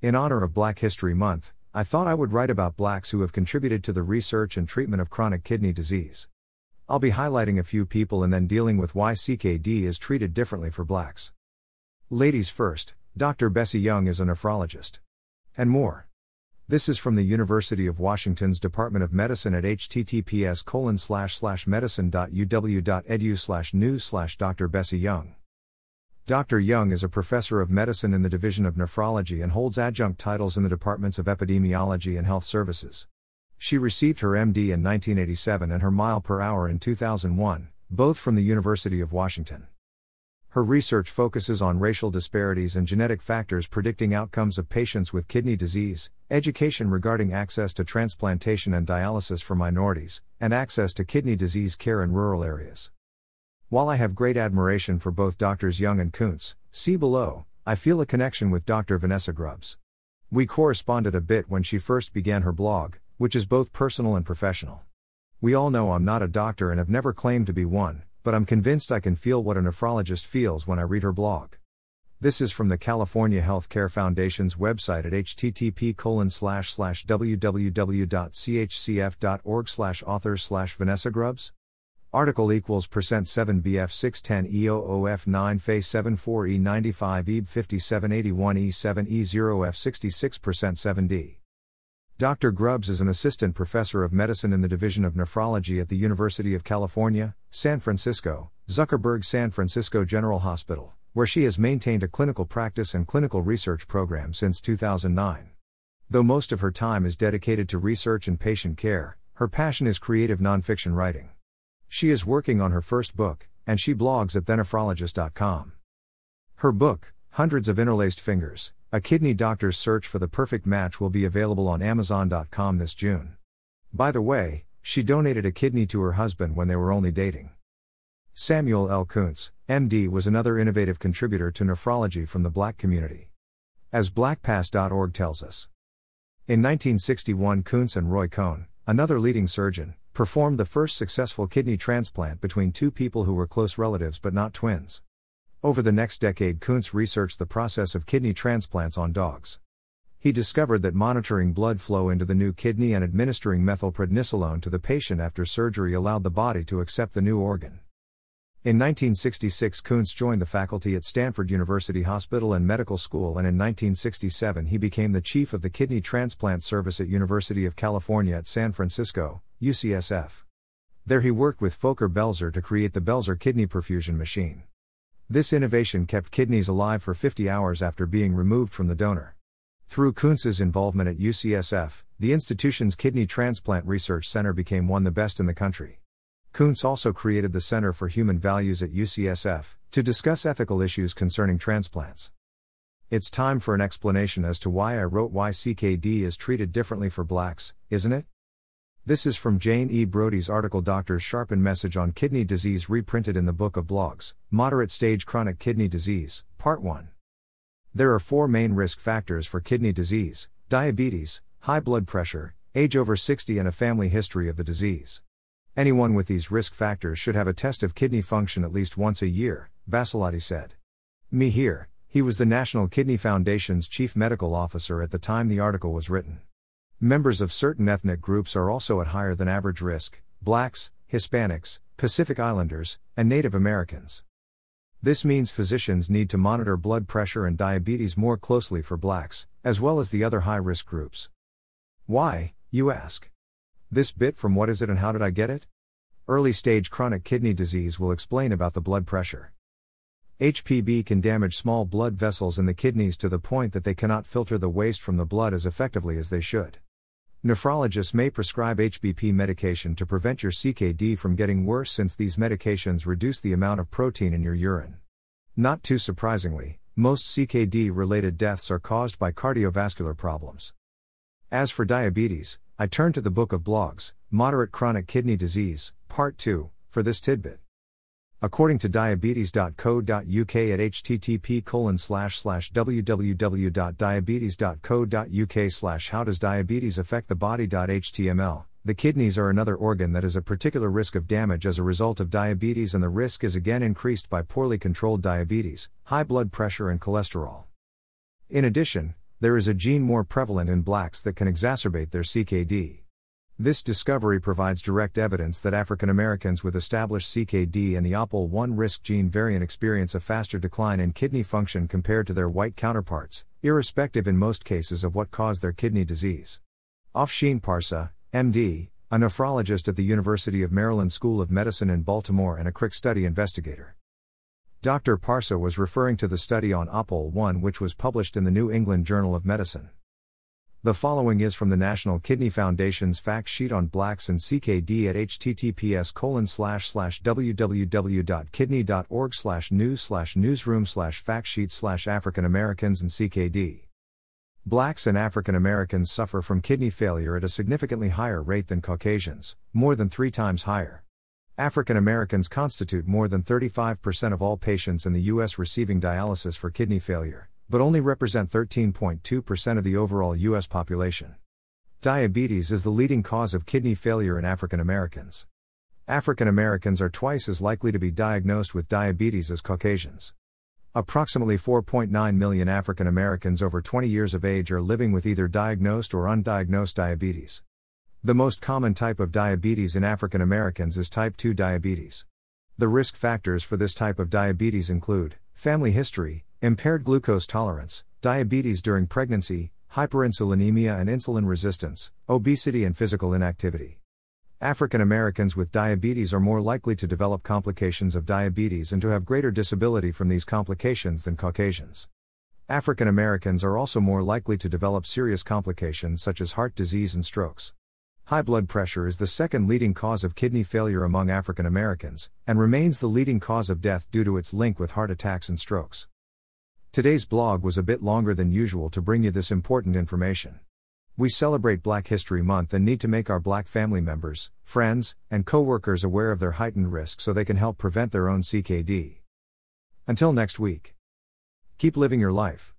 In honor of Black History Month, I thought I would write about blacks who have contributed to the research and treatment of chronic kidney disease. I'll be highlighting a few people and then dealing with why CKD is treated differently for blacks. Ladies first, Dr. Bessie Young is a nephrologist. And more. This is from the University of Washington's Department of Medicine at https medicine.uw.edu news Dr. Bessie Young. Dr. Young is a professor of medicine in the Division of Nephrology and holds adjunct titles in the departments of epidemiology and health services. She received her MD in 1987 and her mile per hour in 2001, both from the University of Washington. Her research focuses on racial disparities and genetic factors predicting outcomes of patients with kidney disease, education regarding access to transplantation and dialysis for minorities, and access to kidney disease care in rural areas. While I have great admiration for both Drs. Young and Kountz, see below, I feel a connection with Dr. Vanessa Grubbs. We corresponded a bit when she first began her blog, which is both personal and professional. We all know I'm not a doctor and have never claimed to be one, but I'm convinced I can feel what a nephrologist feels when I read her blog. This is from the California Healthcare Foundation's website at http www.chcf.org slash authors slash Vanessa Grubbs. Article equals percent 7 BF 610 EOOF 9 Fe 74 E 95 EB 5781 E 7 E 0 F 66 percent 7D. Dr. Grubbs is an assistant professor of medicine in the Division of Nephrology at the University of California, San Francisco, Zuckerberg San Francisco General Hospital, where she has maintained a clinical practice and clinical research program since 2009. Though most of her time is dedicated to research and patient care, her passion is creative nonfiction writing. She is working on her first book, and she blogs at thenephrologist.com. Her book, Hundreds of Interlaced Fingers, a kidney doctor's search for the perfect match will be available on Amazon.com this June. By the way, she donated a kidney to her husband when they were only dating. Samuel L. Kountz, MD, was another innovative contributor to nephrology from the black community. As blackpast.org tells us. In 1961, Kountz and Roy Cohn, another leading surgeon, performed the first successful kidney transplant between two people who were close relatives but not twins. Over the next decade, Kountz researched the process of kidney transplants on dogs. He discovered that monitoring blood flow into the new kidney and administering methylprednisolone to the patient after surgery allowed the body to accept the new organ. In 1966, Kountz joined the faculty at Stanford University Hospital and Medical School, and in 1967 he became the chief of the kidney transplant service at University of California at San Francisco, UCSF. There he worked with Folkert Belzer to create the Belzer kidney perfusion machine. This innovation kept kidneys alive for 50 hours after being removed from the donor. Through Kountz's involvement at UCSF, the institution's Kidney Transplant Research Center became one of the best in the country. Kountz also created the Center for Human Values at UCSF to discuss ethical issues concerning transplants. It's time for an explanation as to why I wrote Why CKD is treated differently for blacks, isn't it? This is from Jane E. Brody's article Doctors Sharpen Message on Kidney Disease reprinted in the Book of Blogs, Moderate Stage Chronic Kidney Disease, Part 1. There are four main risk factors for kidney disease diabetes, high blood pressure, age over 60, and a family history of the disease. Anyone with these risk factors should have a test of kidney function at least once a year, Vassalotti said. Me here, he was the National Kidney Foundation's chief medical officer at the time the article was written. Members of certain ethnic groups are also at higher than average risk blacks, Hispanics, Pacific Islanders, and Native Americans. This means physicians need to monitor blood pressure and diabetes more closely for blacks, as well as the other high risk groups. Why, you ask? This bit from What Is It and How Did I Get It? Early stage chronic kidney disease will explain about the blood pressure. HPB can damage small blood vessels in the kidneys to the point that they cannot filter the waste from the blood as effectively as they should. Nephrologists may prescribe HBP medication to prevent your CKD from getting worse since these medications reduce the amount of protein in your urine. Not too surprisingly, most CKD related deaths are caused by cardiovascular problems. As for diabetes, I turn to the book of blogs, Moderate Chronic Kidney Disease, Part 2, for this tidbit. According to diabetes.co.uk at http www.diabetes.co.uk slash how does diabetes affect the body.html, the kidneys are another organ that is a particular risk of damage as a result of diabetes and the risk is again increased by poorly controlled diabetes, high blood pressure and cholesterol. In addition, there is a gene more prevalent in blacks that can exacerbate their CKD. This discovery provides direct evidence that African Americans with established CKD and the APOL1 risk gene variant experience a faster decline in kidney function compared to their white counterparts, irrespective in most cases of what caused their kidney disease. Afshin Parsa, MD, a nephrologist at the University of Maryland School of Medicine in Baltimore and a CRIC study investigator. Dr. Parsa was referring to the study on APOL1 which was published in the New England Journal of Medicine. The following is from the National Kidney Foundation's fact sheet on blacks and CKD at https www.kidney.org slash news slash newsroom slash fact sheet African Americans and CKD. Blacks and African Americans suffer from kidney failure at a significantly higher rate than Caucasians, more than three times higher. African Americans constitute more than 35% of all patients in the U.S. receiving dialysis for kidney failure but only represent 13.2% of the overall U.S. population. Diabetes is the leading cause of kidney failure in African Americans. African Americans are twice as likely to be diagnosed with diabetes as Caucasians. Approximately 4.9 million African Americans over 20 years of age are living with either diagnosed or undiagnosed diabetes. The most common type of diabetes in African Americans is type 2 diabetes. The risk factors for this type of diabetes include family history, Impaired glucose tolerance, diabetes during pregnancy, hyperinsulinemia and insulin resistance, obesity and physical inactivity. African Americans with diabetes are more likely to develop complications of diabetes and to have greater disability from these complications than Caucasians. African Americans are also more likely to develop serious complications such as heart disease and strokes. High blood pressure is the second leading cause of kidney failure among African Americans, and remains the leading cause of death due to its link with heart attacks and strokes. Today's blog was a bit longer than usual to bring you this important information. We celebrate Black History Month and need to make our black family members, friends, and coworkers aware of their heightened risk so they can help prevent their own CKD. Until next week. Keep living your life.